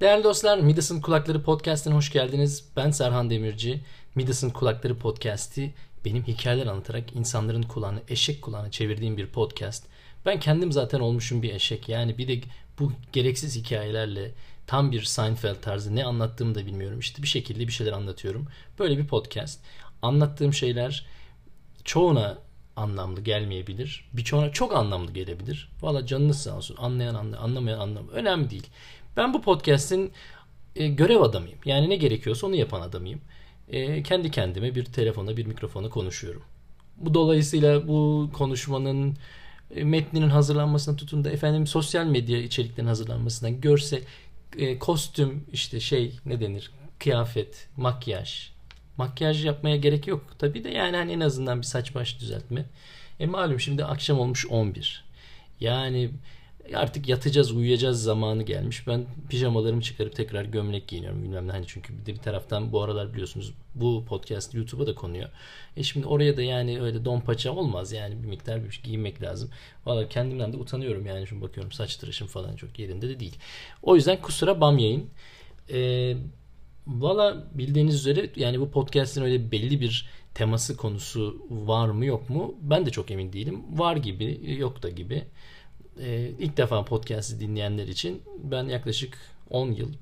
Değerli dostlar, Midas'ın Kulakları Podcast'ine hoş geldiniz. Ben Serhan Demirci. Midas'ın Kulakları Podcast'i benim hikayeler anlatarak insanların kulağını eşek kulağına çevirdiğim bir podcast. Ben kendim zaten olmuşum bir eşek. Yani bir de bu gereksiz hikayelerle tam bir Seinfeld tarzı ne anlattığımı da bilmiyorum. İşte bir şekilde bir şeyler anlatıyorum. Böyle bir podcast. Anlattığım şeyler çoğuna anlamlı gelmeyebilir. Birçoğuna çok anlamlı gelebilir. Valla canınız sağ olsun. Anlayan anlayan, anlamayan anlamı. Önemli değil. Ben bu podcast'in e, görev adamıyım. Yani ne gerekiyorsa onu yapan adamıyım. E, kendi kendime bir telefona, bir mikrofona konuşuyorum. Bu dolayısıyla bu konuşmanın e, metninin hazırlanmasına tutun da efendim sosyal medya içeriklerinin hazırlanmasına görse e, kostüm işte şey ne denir kıyafet, makyaj. Makyaj yapmaya gerek yok. Tabii de yani hani en azından bir saç baş düzeltme. E malum şimdi akşam olmuş 11. Yani artık yatacağız uyuyacağız zamanı gelmiş. Ben pijamalarımı çıkarıp tekrar gömlek giyiniyorum bilmem ne. Hani çünkü bir de bir taraftan bu aralar biliyorsunuz bu podcast YouTube'a da konuyor. E şimdi oraya da yani öyle don paça olmaz yani bir miktar bir şey giyinmek lazım. Valla kendimden de utanıyorum yani şimdi bakıyorum saç tıraşım falan çok yerinde de değil. O yüzden kusura bamyayın. Eee Valla bildiğiniz üzere yani bu podcast'in öyle belli bir teması konusu var mı yok mu ben de çok emin değilim. Var gibi yok da gibi. Ee, ilk defa podcast'i dinleyenler için ben yaklaşık 10 yıl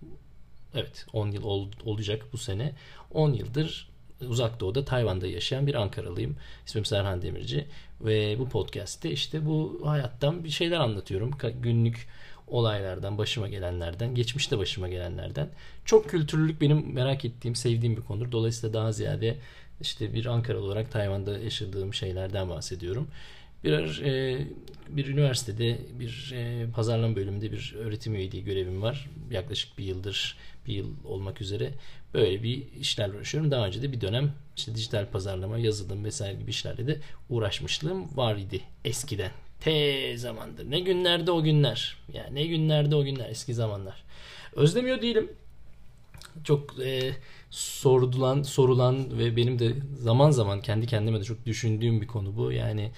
evet 10 yıl ol, olacak bu sene 10 yıldır uzak doğuda Tayvan'da yaşayan bir Ankaralıyım. İsmim Serhan Demirci ve bu podcast'te işte bu hayattan bir şeyler anlatıyorum. Günlük olaylardan, başıma gelenlerden, geçmişte başıma gelenlerden. Çok kültürlülük benim merak ettiğim, sevdiğim bir konudur. Dolayısıyla daha ziyade işte bir Ankara olarak Tayvan'da yaşadığım şeylerden bahsediyorum. Bir e, bir üniversitede bir e, pazarlama bölümünde bir öğretim üyeliği görevim var. Yaklaşık bir yıldır, bir yıl olmak üzere böyle bir işlerle uğraşıyorum. Daha önce de bir dönem işte dijital pazarlama, yazılım vesaire gibi işlerle de uğraşmışlığım var idi eskiden. Te zamandır. Ne günlerde o günler. Yani ne günlerde o günler. Eski zamanlar. Özlemiyor değilim. Çok e, sorulan, sorulan ve benim de zaman zaman kendi kendime de çok düşündüğüm bir konu bu. Yani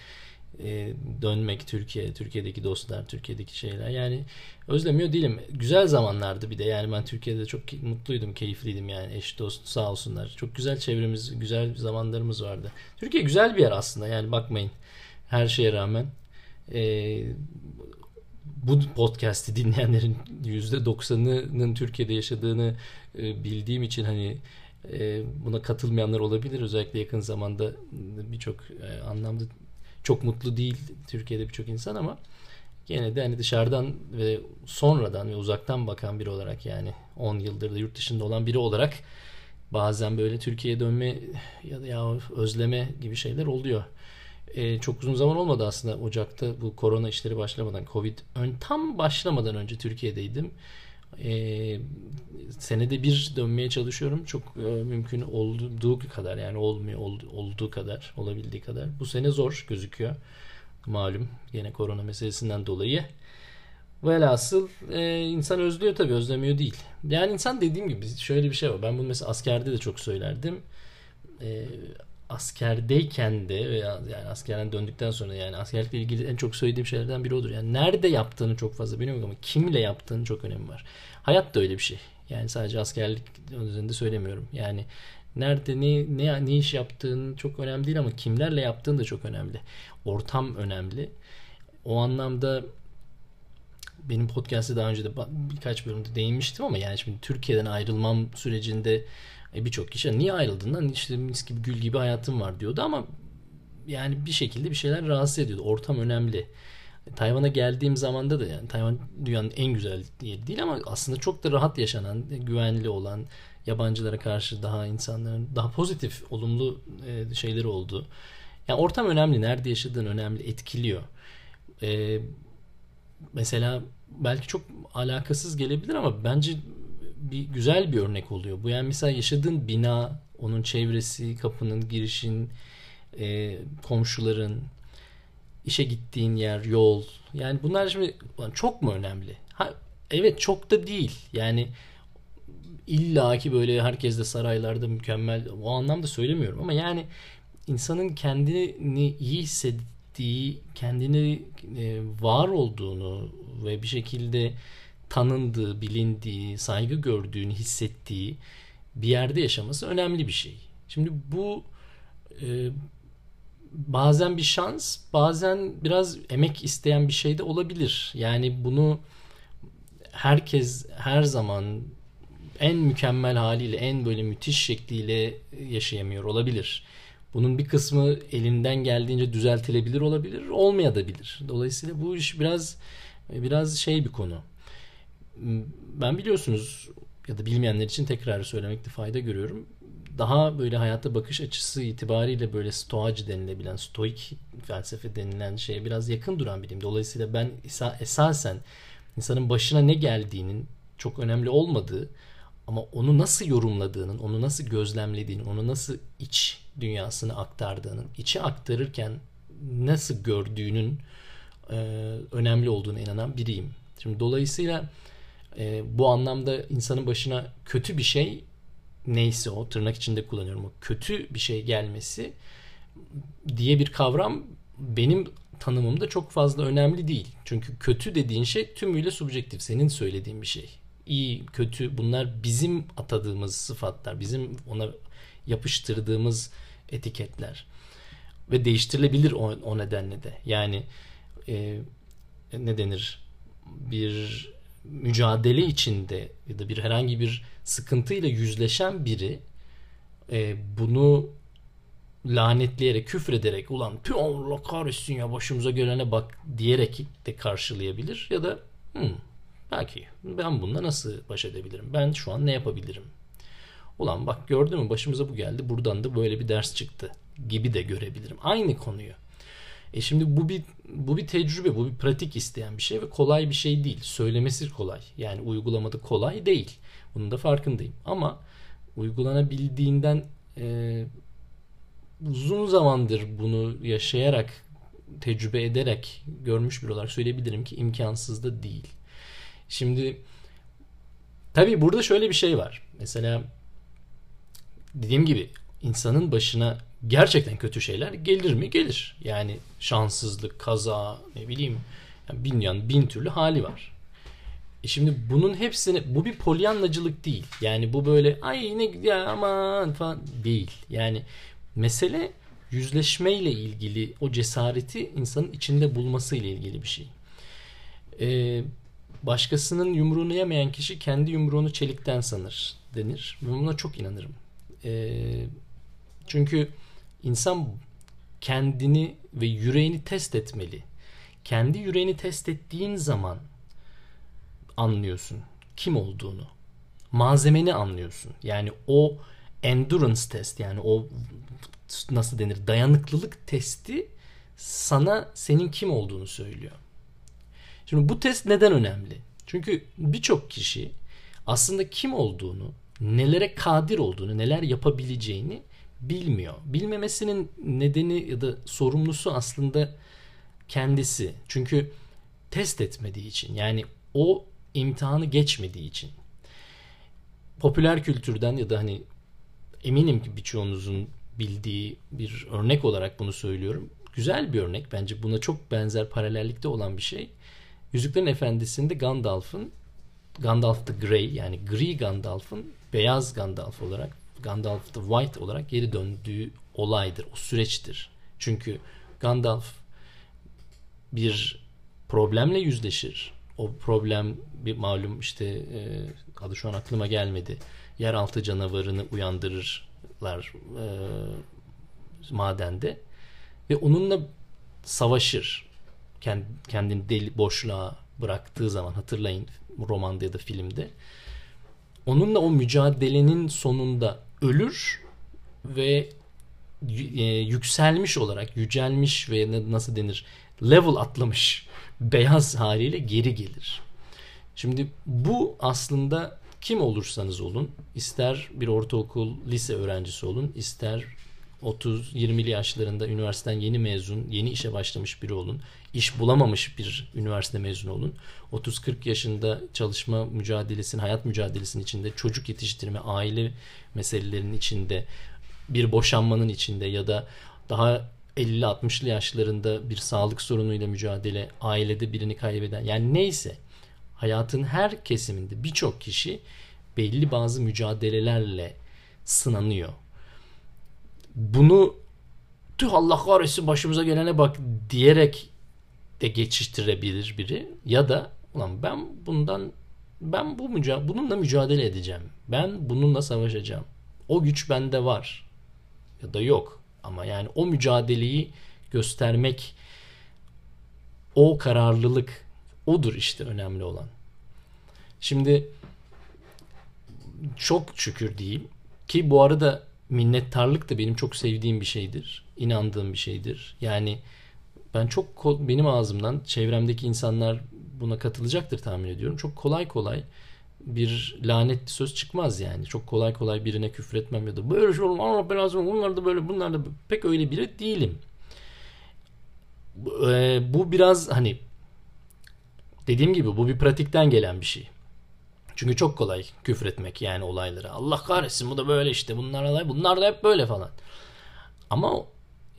e, dönmek Türkiye, Türkiye'deki dostlar, Türkiye'deki şeyler. Yani özlemiyor değilim. Güzel zamanlardı bir de. Yani ben Türkiye'de çok mutluydum, keyifliydim yani. Eş dost sağ olsunlar. Çok güzel çevremiz, güzel zamanlarımız vardı. Türkiye güzel bir yer aslında. Yani bakmayın her şeye rağmen e, bu podcast'i dinleyenlerin %90'ının Türkiye'de yaşadığını e, bildiğim için hani e, buna katılmayanlar olabilir. Özellikle yakın zamanda birçok e, anlamda çok mutlu değil Türkiye'de birçok insan ama gene de hani dışarıdan ve sonradan ve uzaktan bakan biri olarak yani 10 yıldır da yurt dışında olan biri olarak bazen böyle Türkiye'ye dönme ya da ya özleme gibi şeyler oluyor e, çok uzun zaman olmadı aslında Ocak'ta bu korona işleri başlamadan Covid ön, tam başlamadan önce Türkiye'deydim. E, senede bir dönmeye çalışıyorum. Çok e, mümkün olduğu kadar yani olmuyor ol, olduğu kadar olabildiği kadar. Bu sene zor gözüküyor. Malum yine korona meselesinden dolayı. Velhasıl e, insan özlüyor tabii özlemiyor değil. Yani insan dediğim gibi şöyle bir şey var. Ben bunu mesela askerde de çok söylerdim. E, askerdeyken de veya yani askerden döndükten sonra yani askerlikle ilgili en çok söylediğim şeylerden biri odur. Yani nerede yaptığını çok fazla bilmiyorum ama kimle yaptığını çok önemi var. Hayat da öyle bir şey. Yani sadece askerlik üzerinde söylemiyorum. Yani nerede ne, ne, ne iş yaptığın çok önemli değil ama kimlerle yaptığın da çok önemli. Ortam önemli. O anlamda benim podcast'te daha önce de birkaç bölümde değinmiştim ama yani şimdi Türkiye'den ayrılmam sürecinde e, Birçok kişi niye ayrıldın işte mis gibi gül gibi hayatım var diyordu ama yani bir şekilde bir şeyler rahatsız ediyordu. Ortam önemli. Tayvan'a geldiğim zamanda da yani Tayvan dünyanın en güzel yeri değil ama aslında çok da rahat yaşanan, güvenli olan, yabancılara karşı daha insanların daha pozitif, olumlu e, şeyleri oldu. Yani ortam önemli, nerede yaşadığın önemli, etkiliyor. E, mesela belki çok alakasız gelebilir ama bence bir güzel bir örnek oluyor. Bu yani mesela yaşadığın bina, onun çevresi, kapının, girişin, e, komşuların, işe gittiğin yer, yol. Yani bunlar şimdi çok mu önemli? Ha, evet çok da değil. Yani illa ki böyle herkes de saraylarda mükemmel o anlamda söylemiyorum ama yani insanın kendini iyi hissettiği, kendini e, var olduğunu ve bir şekilde tanındığı, bilindiği, saygı gördüğünü hissettiği bir yerde yaşaması önemli bir şey. Şimdi bu e, bazen bir şans, bazen biraz emek isteyen bir şey de olabilir. Yani bunu herkes her zaman en mükemmel haliyle, en böyle müthiş şekliyle yaşayamıyor olabilir. Bunun bir kısmı elinden geldiğince düzeltilebilir olabilir, olmayabilir. Dolayısıyla bu iş biraz biraz şey bir konu. Ben biliyorsunuz ya da bilmeyenler için tekrar söylemekte fayda görüyorum. Daha böyle hayata bakış açısı itibariyle böyle stoacı denilebilen, stoik felsefe denilen şeye biraz yakın duran biriyim. Dolayısıyla ben esasen insanın başına ne geldiğinin çok önemli olmadığı ama onu nasıl yorumladığının, onu nasıl gözlemlediğinin, onu nasıl iç dünyasını aktardığının, içi aktarırken nasıl gördüğünün e, önemli olduğunu inanan biriyim. Şimdi dolayısıyla e, bu anlamda insanın başına kötü bir şey neyse o tırnak içinde kullanıyorum o kötü bir şey gelmesi diye bir kavram benim tanımımda çok fazla önemli değil. Çünkü kötü dediğin şey tümüyle subjektif. Senin söylediğin bir şey. İyi, kötü bunlar bizim atadığımız sıfatlar. Bizim ona yapıştırdığımız etiketler. Ve değiştirilebilir o, o nedenle de. Yani e, ne denir? Bir mücadele içinde ya da bir herhangi bir sıkıntıyla yüzleşen biri e, bunu lanetleyerek, küfrederek ulan tüm Allah kahretsin ya başımıza gelene bak diyerek de karşılayabilir ya da hmm, belki ben bununla nasıl baş edebilirim? Ben şu an ne yapabilirim? Ulan bak gördün mü başımıza bu geldi buradan da böyle bir ders çıktı gibi de görebilirim. Aynı konuyu. E şimdi bu bir bu bir tecrübe, bu bir pratik isteyen bir şey ve kolay bir şey değil. Söylemesi kolay. Yani uygulamada kolay değil. Bunun da farkındayım. Ama uygulanabildiğinden e, uzun zamandır bunu yaşayarak, tecrübe ederek görmüş bir olarak söyleyebilirim ki imkansız da değil. Şimdi tabii burada şöyle bir şey var. Mesela dediğim gibi insanın başına gerçekten kötü şeyler gelir mi? Gelir. Yani şanssızlık, kaza, ne bileyim yani bin yan bin türlü hali var. E şimdi bunun hepsini bu bir polyanlacılık değil. Yani bu böyle ay ne ya aman falan değil. Yani mesele yüzleşmeyle ilgili o cesareti insanın içinde bulması ile ilgili bir şey. Ee, başkasının yumruğunu yemeyen kişi kendi yumruğunu çelikten sanır denir. Ben buna çok inanırım. Ee, çünkü insan kendini ve yüreğini test etmeli. Kendi yüreğini test ettiğin zaman anlıyorsun kim olduğunu. Malzemeni anlıyorsun. Yani o endurance test yani o nasıl denir dayanıklılık testi sana senin kim olduğunu söylüyor. Şimdi bu test neden önemli? Çünkü birçok kişi aslında kim olduğunu, nelere kadir olduğunu, neler yapabileceğini bilmiyor. Bilmemesinin nedeni ya da sorumlusu aslında kendisi. Çünkü test etmediği için yani o imtihanı geçmediği için. Popüler kültürden ya da hani eminim ki birçoğunuzun bildiği bir örnek olarak bunu söylüyorum. Güzel bir örnek bence buna çok benzer paralellikte olan bir şey. Yüzüklerin Efendisi'nde Gandalf'ın Gandalf the Grey yani gri Gandalf'ın beyaz Gandalf olarak Gandalf the White olarak geri döndüğü olaydır. O süreçtir. Çünkü Gandalf bir problemle yüzleşir. O problem bir malum işte e, adı şu an aklıma gelmedi. Yeraltı canavarını uyandırırlar e, madende ve onunla savaşır. Kendini deli boşluğa bıraktığı zaman hatırlayın romanda ya da filmde. Onunla o mücadelenin sonunda ölür ve e, yükselmiş olarak yücelmiş ve nasıl denir level atlamış beyaz haliyle geri gelir. Şimdi bu aslında kim olursanız olun ister bir ortaokul lise öğrencisi olun ister 30-20'li yaşlarında üniversiteden yeni mezun, yeni işe başlamış biri olun. İş bulamamış bir üniversite mezunu olun. 30-40 yaşında çalışma mücadelesinin, hayat mücadelesinin içinde, çocuk yetiştirme, aile meselelerinin içinde, bir boşanmanın içinde ya da daha 50-60'lı yaşlarında bir sağlık sorunuyla mücadele, ailede birini kaybeden yani neyse Hayatın her kesiminde birçok kişi belli bazı mücadelelerle sınanıyor. Bunu tüh Allah kahretsin başımıza gelene bak diyerek de geçiştirebilir biri ya da ulan ben bundan ben bu müca bununla mücadele edeceğim. Ben bununla savaşacağım. O güç bende var ya da yok. Ama yani o mücadeleyi göstermek o kararlılık odur işte önemli olan. Şimdi çok şükür diyeyim ki bu arada minnettarlık da benim çok sevdiğim bir şeydir. inandığım bir şeydir. Yani ben çok benim ağzımdan çevremdeki insanlar buna katılacaktır tahmin ediyorum. Çok kolay kolay bir lanetli söz çıkmaz yani. Çok kolay kolay birine küfretmem ya da böyle şey olur Allah belasını bunlar da böyle bunlar da pek öyle biri değilim. E, bu biraz hani dediğim gibi bu bir pratikten gelen bir şey. Çünkü çok kolay küfretmek yani olayları. Allah kahretsin bu da böyle işte bunlar da bunlar da hep böyle falan. Ama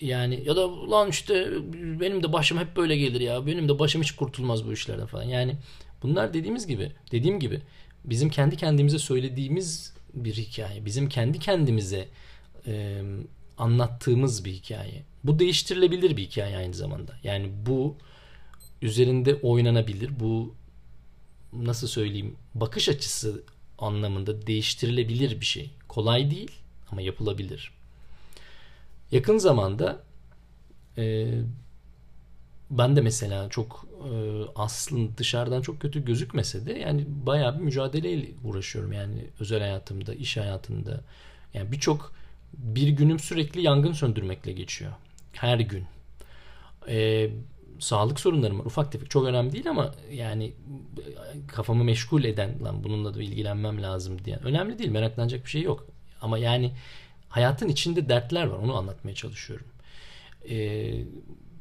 yani ya da lan işte benim de başım hep böyle gelir ya. Benim de başım hiç kurtulmaz bu işlerden falan. Yani bunlar dediğimiz gibi, dediğim gibi bizim kendi kendimize söylediğimiz bir hikaye. Bizim kendi kendimize e, anlattığımız bir hikaye. Bu değiştirilebilir bir hikaye aynı zamanda. Yani bu üzerinde oynanabilir. Bu nasıl söyleyeyim bakış açısı anlamında değiştirilebilir bir şey. Kolay değil ama yapılabilir. Yakın zamanda e, ben de mesela çok e, aslında dışarıdan çok kötü gözükmese de yani bayağı bir mücadeleyle uğraşıyorum yani özel hayatımda, iş hayatında. Yani birçok bir günüm sürekli yangın söndürmekle geçiyor. Her gün. E, sağlık sorunlarım var. Ufak tefek çok önemli değil ama yani kafamı meşgul eden lan bununla da ilgilenmem lazım diye. Önemli değil meraklanacak bir şey yok. Ama yani hayatın içinde dertler var onu anlatmaya çalışıyorum. Ee,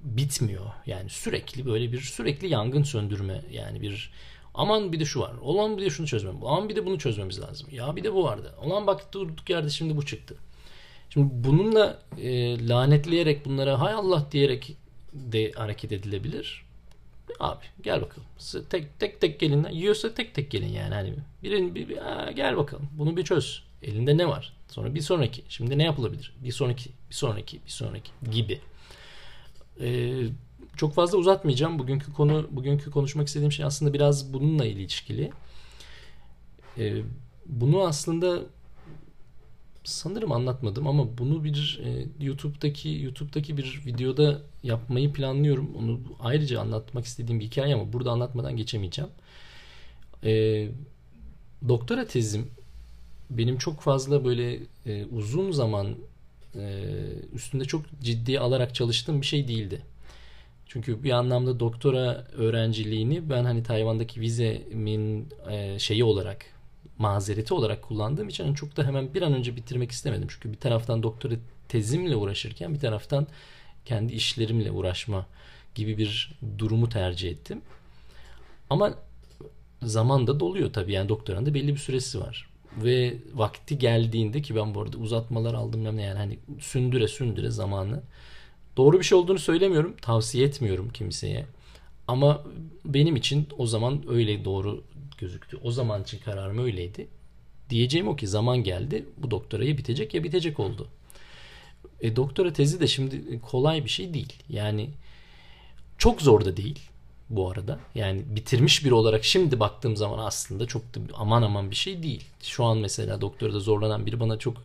bitmiyor yani sürekli böyle bir sürekli yangın söndürme yani bir aman bir de şu var olan bir de şunu çözmem aman bir de bunu çözmemiz lazım ya bir de bu vardı olan bak durduk yerde şimdi bu çıktı şimdi bununla e, lanetleyerek bunlara hay Allah diyerek de hareket edilebilir. Abi gel bakalım. Tek tek tek gelin. Yiyorsa tek tek gelin yani. Hani birin bir, bir aa, gel bakalım. Bunu bir çöz. Elinde ne var? Sonra bir sonraki. Şimdi ne yapılabilir? Bir sonraki, bir sonraki, bir sonraki gibi. Ee, çok fazla uzatmayacağım. Bugünkü konu, bugünkü konuşmak istediğim şey aslında biraz bununla ilişkili. Ee, bunu aslında sanırım anlatmadım ama bunu bir e, YouTube'daki YouTube'daki bir videoda yapmayı planlıyorum. Onu ayrıca anlatmak istediğim bir hikaye ama burada anlatmadan geçemeyeceğim. E, doktora tezim benim çok fazla böyle e, uzun zaman e, üstünde çok ciddi alarak çalıştığım bir şey değildi. Çünkü bir anlamda doktora öğrenciliğini ben hani Tayvan'daki vizemin e, şeyi olarak mazereti olarak kullandığım için çok da hemen bir an önce bitirmek istemedim. Çünkü bir taraftan doktora tezimle uğraşırken bir taraftan kendi işlerimle uğraşma gibi bir durumu tercih ettim. Ama zaman da doluyor tabii. Yani doktoranın da belli bir süresi var. Ve vakti geldiğinde ki ben bu arada uzatmalar aldım yani hani sündüre sündüre zamanı. Doğru bir şey olduğunu söylemiyorum. Tavsiye etmiyorum kimseye. Ama benim için o zaman öyle doğru gözüktü. O zaman için kararım öyleydi. Diyeceğim o ki zaman geldi. Bu doktorayı bitecek ya bitecek oldu. E, doktora tezi de şimdi kolay bir şey değil. Yani çok zor da değil bu arada. Yani bitirmiş biri olarak şimdi baktığım zaman aslında çok da aman aman bir şey değil. Şu an mesela doktorada zorlanan biri bana çok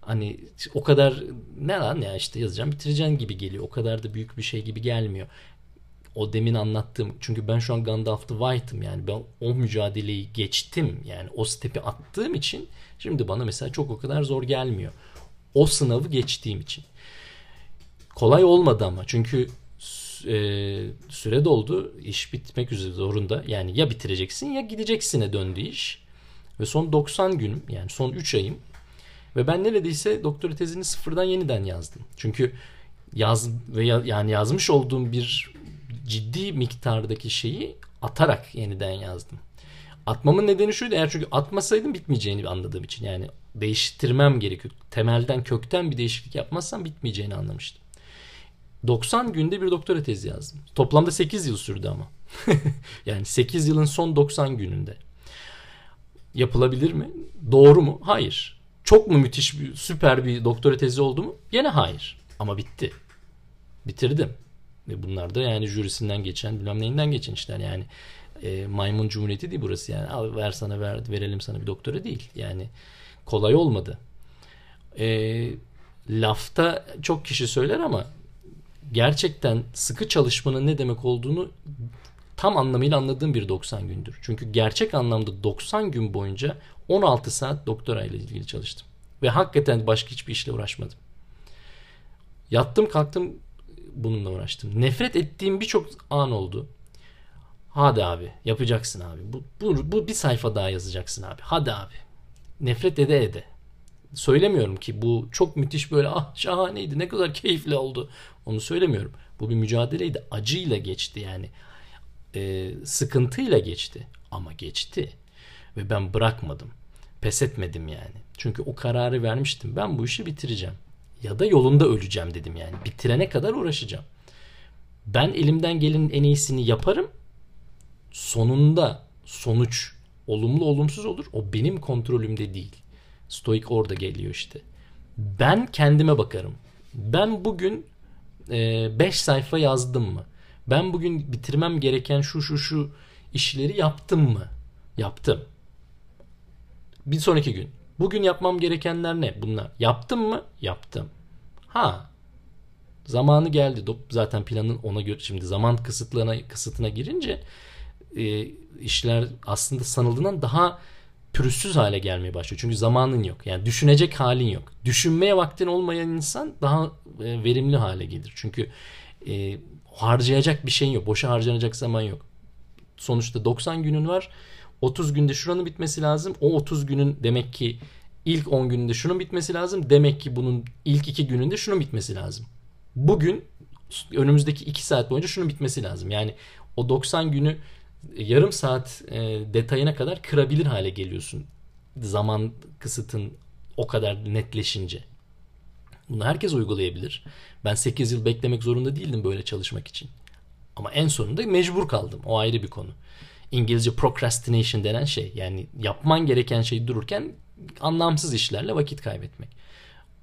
hani o kadar ne lan ya işte yazacağım bitireceğim gibi geliyor. O kadar da büyük bir şey gibi gelmiyor o demin anlattığım çünkü ben şu an Gandalf the White'ım yani ben o mücadeleyi geçtim yani o stepi attığım için şimdi bana mesela çok o kadar zor gelmiyor. O sınavı geçtiğim için. Kolay olmadı ama çünkü e, süre doldu. iş bitmek üzere zorunda. Yani ya bitireceksin ya gideceksine döndü iş. Ve son 90 günüm yani son 3 ayım ve ben neredeyse doktora tezini sıfırdan yeniden yazdım. Çünkü yaz ve ya, yani yazmış olduğum bir ciddi miktardaki şeyi atarak yeniden yazdım. Atmamın nedeni şuydu eğer çünkü atmasaydım bitmeyeceğini anladığım için yani değiştirmem gerekiyor. Temelden kökten bir değişiklik yapmazsam bitmeyeceğini anlamıştım. 90 günde bir doktora tezi yazdım. Toplamda 8 yıl sürdü ama. yani 8 yılın son 90 gününde. Yapılabilir mi? Doğru mu? Hayır. Çok mu müthiş bir süper bir doktora tezi oldu mu? Yine hayır. Ama bitti. Bitirdim. Ve bunlar da yani jürisinden geçen bilmem neyinden geçen işler yani e, maymun cumhuriyeti değil burası yani al ver sana ver verelim sana bir doktora değil yani kolay olmadı. E, lafta çok kişi söyler ama gerçekten sıkı çalışmanın ne demek olduğunu tam anlamıyla anladığım bir 90 gündür. Çünkü gerçek anlamda 90 gün boyunca 16 saat doktora ile ilgili çalıştım. Ve hakikaten başka hiçbir işle uğraşmadım. Yattım kalktım bununla uğraştım. Nefret ettiğim birçok an oldu. Hadi abi yapacaksın abi. Bu, bu, bu bir sayfa daha yazacaksın abi. Hadi abi. Nefret ede ede. Söylemiyorum ki bu çok müthiş böyle ah şahaneydi ne kadar keyifli oldu. Onu söylemiyorum. Bu bir mücadeleydi. Acıyla geçti yani. Ee, sıkıntıyla geçti. Ama geçti. Ve ben bırakmadım. Pes etmedim yani. Çünkü o kararı vermiştim. Ben bu işi bitireceğim. Ya da yolunda öleceğim dedim yani. Bitirene kadar uğraşacağım. Ben elimden gelenin en iyisini yaparım sonunda sonuç olumlu olumsuz olur. O benim kontrolümde değil. Stoik orada geliyor işte. Ben kendime bakarım. Ben bugün 5 e, sayfa yazdım mı? Ben bugün bitirmem gereken şu şu şu işleri yaptım mı? Yaptım. Bir sonraki gün. Bugün yapmam gerekenler ne? Bunlar. Yaptım mı? Yaptım. Ha. Zamanı geldi. Zaten planın ona göre şimdi zaman kısıtlığına kısıtına girince e, işler aslında sanıldığından daha pürüzsüz hale gelmeye başlıyor. Çünkü zamanın yok. Yani düşünecek halin yok. Düşünmeye vaktin olmayan insan daha e, verimli hale gelir. Çünkü e, harcayacak bir şeyin yok. Boşa harcanacak zaman yok. Sonuçta 90 günün var. 30 günde şuranın bitmesi lazım. O 30 günün demek ki ilk 10 gününde şunun bitmesi lazım. Demek ki bunun ilk 2 gününde şunun bitmesi lazım. Bugün önümüzdeki 2 saat boyunca şunun bitmesi lazım. Yani o 90 günü yarım saat e, detayına kadar kırabilir hale geliyorsun. Zaman kısıtın o kadar netleşince. Bunu herkes uygulayabilir. Ben 8 yıl beklemek zorunda değildim böyle çalışmak için. Ama en sonunda mecbur kaldım. O ayrı bir konu. İngilizce procrastination denen şey. Yani yapman gereken şeyi dururken anlamsız işlerle vakit kaybetmek.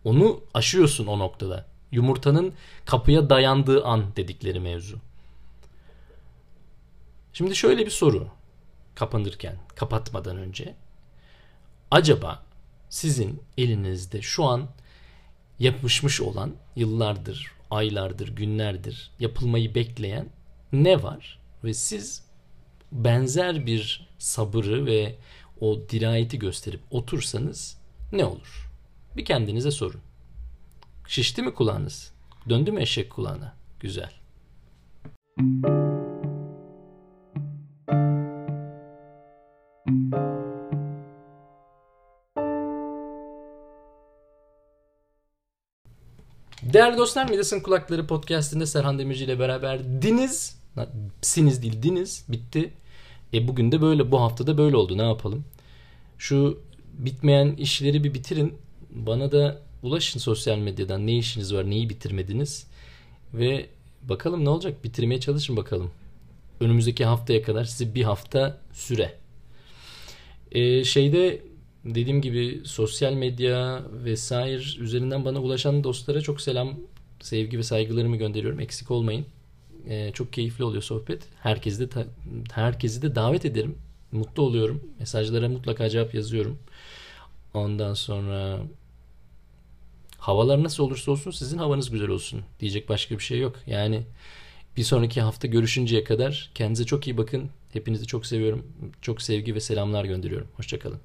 Onu aşıyorsun o noktada. Yumurtanın kapıya dayandığı an dedikleri mevzu. Şimdi şöyle bir soru kapanırken, kapatmadan önce. Acaba sizin elinizde şu an yapışmış olan yıllardır, aylardır, günlerdir yapılmayı bekleyen ne var? Ve siz benzer bir sabırı ve o dirayeti gösterip otursanız ne olur? Bir kendinize sorun. Şişti mi kulağınız? Döndü mü eşek kulağına? Güzel. Müzik Değerli dostlar Midas'ın Kulakları podcastinde Serhan Demirci ile beraber diniz, siniz değil diniz bitti. E bugün de böyle bu hafta da böyle oldu ne yapalım. Şu bitmeyen işleri bir bitirin. Bana da ulaşın sosyal medyadan ne işiniz var neyi bitirmediniz. Ve bakalım ne olacak bitirmeye çalışın bakalım. Önümüzdeki haftaya kadar size bir hafta süre. Ee, şeyde dediğim gibi sosyal medya vesaire üzerinden bana ulaşan dostlara çok selam, sevgi ve saygılarımı gönderiyorum. Eksik olmayın. Ee, çok keyifli oluyor sohbet. Herkesi de herkesi de davet ederim. Mutlu oluyorum. Mesajlara mutlaka cevap yazıyorum. Ondan sonra havalar nasıl olursa olsun sizin havanız güzel olsun. Diyecek başka bir şey yok. Yani bir sonraki hafta görüşünceye kadar kendinize çok iyi bakın. Hepinizi çok seviyorum. Çok sevgi ve selamlar gönderiyorum. Hoşçakalın.